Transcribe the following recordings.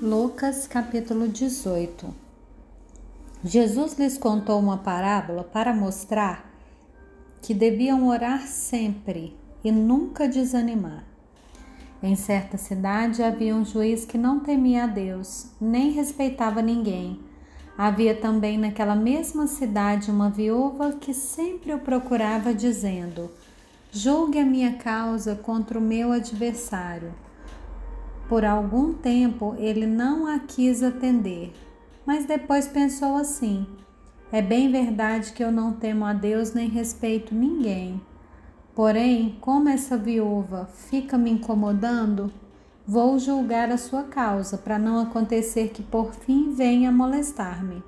Lucas capítulo 18 Jesus lhes contou uma parábola para mostrar que deviam orar sempre e nunca desanimar. Em certa cidade havia um juiz que não temia a Deus, nem respeitava ninguém. Havia também naquela mesma cidade uma viúva que sempre o procurava, dizendo: Julgue a minha causa contra o meu adversário. Por algum tempo ele não a quis atender, mas depois pensou assim: é bem verdade que eu não temo a Deus nem respeito ninguém. Porém, como essa viúva fica me incomodando, vou julgar a sua causa, para não acontecer que por fim venha molestar-me.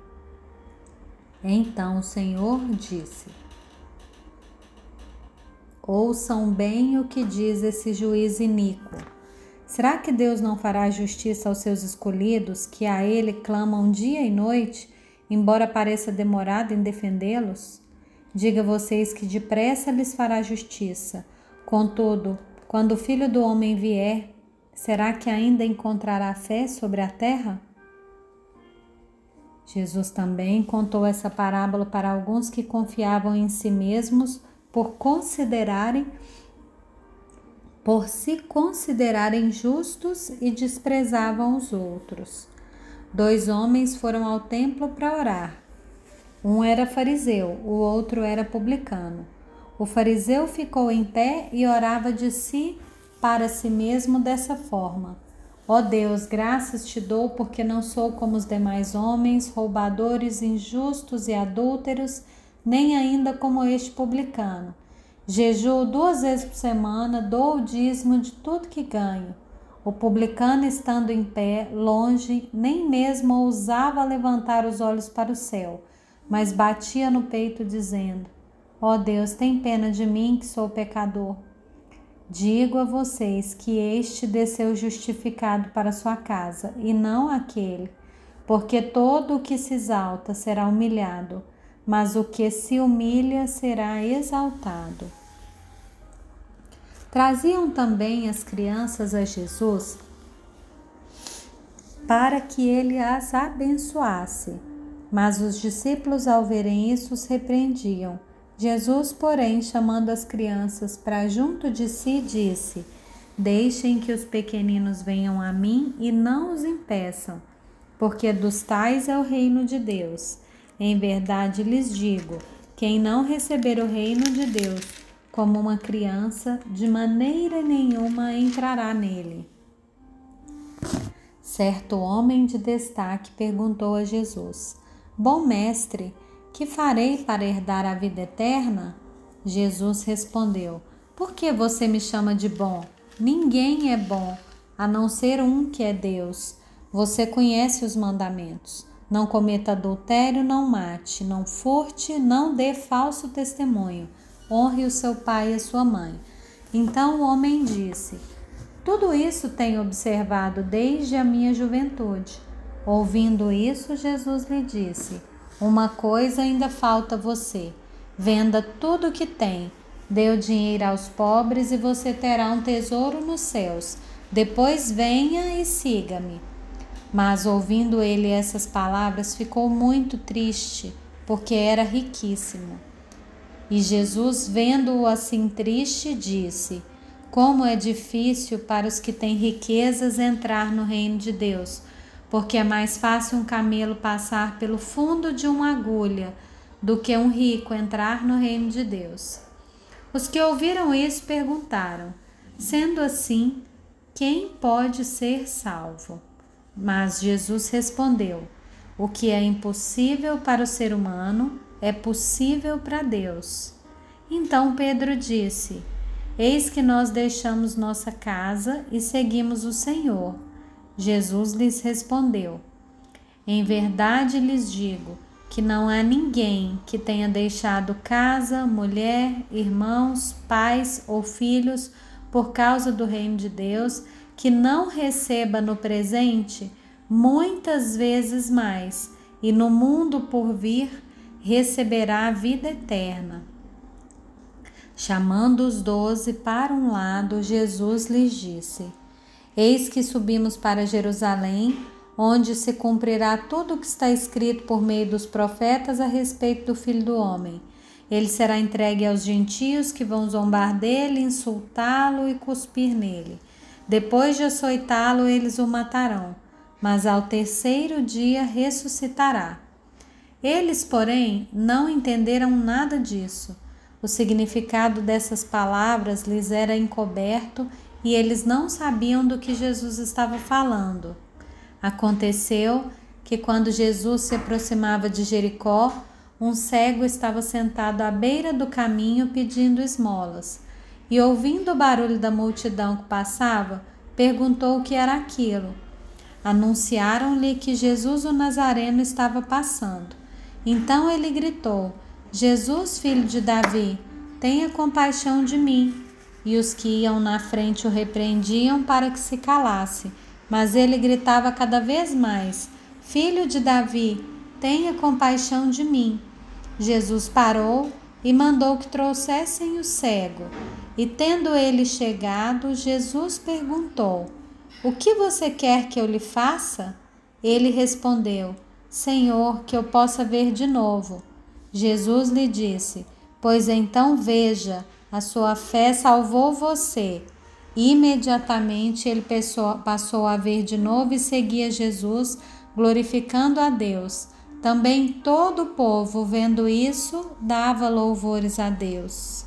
Então o Senhor disse: Ouçam bem o que diz esse juiz iníquo. Será que Deus não fará justiça aos seus escolhidos, que a Ele clamam dia e noite, embora pareça demorado em defendê-los? Diga vocês que depressa lhes fará justiça. Contudo, quando o filho do homem vier, será que ainda encontrará fé sobre a terra? Jesus também contou essa parábola para alguns que confiavam em si mesmos por considerarem por se considerarem justos e desprezavam os outros. Dois homens foram ao templo para orar. Um era fariseu, o outro era publicano. O fariseu ficou em pé e orava de si para si mesmo dessa forma: Ó oh Deus, graças te dou porque não sou como os demais homens, roubadores, injustos e adúlteros nem ainda como este publicano. Jejuo duas vezes por semana, dou o dízimo de tudo que ganho. O publicano, estando em pé, longe, nem mesmo ousava levantar os olhos para o céu, mas batia no peito, dizendo: Ó oh Deus, tem pena de mim, que sou pecador. Digo a vocês que este desceu justificado para sua casa, e não aquele, porque todo o que se exalta será humilhado mas o que se humilha será exaltado. Traziam também as crianças a Jesus para que ele as abençoasse. Mas os discípulos, ao verem isso, os repreendiam. Jesus, porém, chamando as crianças para junto de si, disse: Deixem que os pequeninos venham a mim e não os impeçam, porque dos tais é o reino de Deus. Em verdade lhes digo: quem não receber o reino de Deus como uma criança, de maneira nenhuma entrará nele. Certo homem de destaque perguntou a Jesus: Bom mestre, que farei para herdar a vida eterna? Jesus respondeu: Por que você me chama de bom? Ninguém é bom, a não ser um que é Deus. Você conhece os mandamentos. Não cometa adultério, não mate, não furte, não dê falso testemunho. Honre o seu pai e a sua mãe. Então o homem disse: Tudo isso tenho observado desde a minha juventude. Ouvindo isso, Jesus lhe disse: Uma coisa ainda falta a você. Venda tudo o que tem, dê o dinheiro aos pobres e você terá um tesouro nos céus. Depois venha e siga-me. Mas ouvindo ele essas palavras, ficou muito triste, porque era riquíssimo. E Jesus, vendo-o assim triste, disse: Como é difícil para os que têm riquezas entrar no reino de Deus, porque é mais fácil um camelo passar pelo fundo de uma agulha do que um rico entrar no reino de Deus. Os que ouviram isso perguntaram: Sendo assim, quem pode ser salvo? Mas Jesus respondeu: O que é impossível para o ser humano é possível para Deus. Então Pedro disse: Eis que nós deixamos nossa casa e seguimos o Senhor. Jesus lhes respondeu: Em verdade lhes digo que não há ninguém que tenha deixado casa, mulher, irmãos, pais ou filhos por causa do reino de Deus que não receba no presente muitas vezes mais, e no mundo por vir receberá a vida eterna. Chamando os doze para um lado, Jesus lhes disse: Eis que subimos para Jerusalém, onde se cumprirá tudo o que está escrito por meio dos profetas a respeito do Filho do Homem. Ele será entregue aos gentios que vão zombar dele, insultá-lo e cuspir nele. Depois de açoitá-lo, eles o matarão, mas ao terceiro dia ressuscitará. Eles, porém, não entenderam nada disso. O significado dessas palavras lhes era encoberto e eles não sabiam do que Jesus estava falando. Aconteceu que, quando Jesus se aproximava de Jericó, um cego estava sentado à beira do caminho pedindo esmolas. E, ouvindo o barulho da multidão que passava, perguntou o que era aquilo. Anunciaram-lhe que Jesus o Nazareno estava passando. Então ele gritou: Jesus, filho de Davi, tenha compaixão de mim. E os que iam na frente o repreendiam para que se calasse. Mas ele gritava cada vez mais: Filho de Davi, tenha compaixão de mim. Jesus parou e mandou que trouxessem o cego. E tendo ele chegado, Jesus perguntou: O que você quer que eu lhe faça? Ele respondeu: Senhor, que eu possa ver de novo. Jesus lhe disse: Pois então veja, a sua fé salvou você. Imediatamente ele passou a ver de novo e seguia Jesus, glorificando a Deus. Também todo o povo, vendo isso, dava louvores a Deus.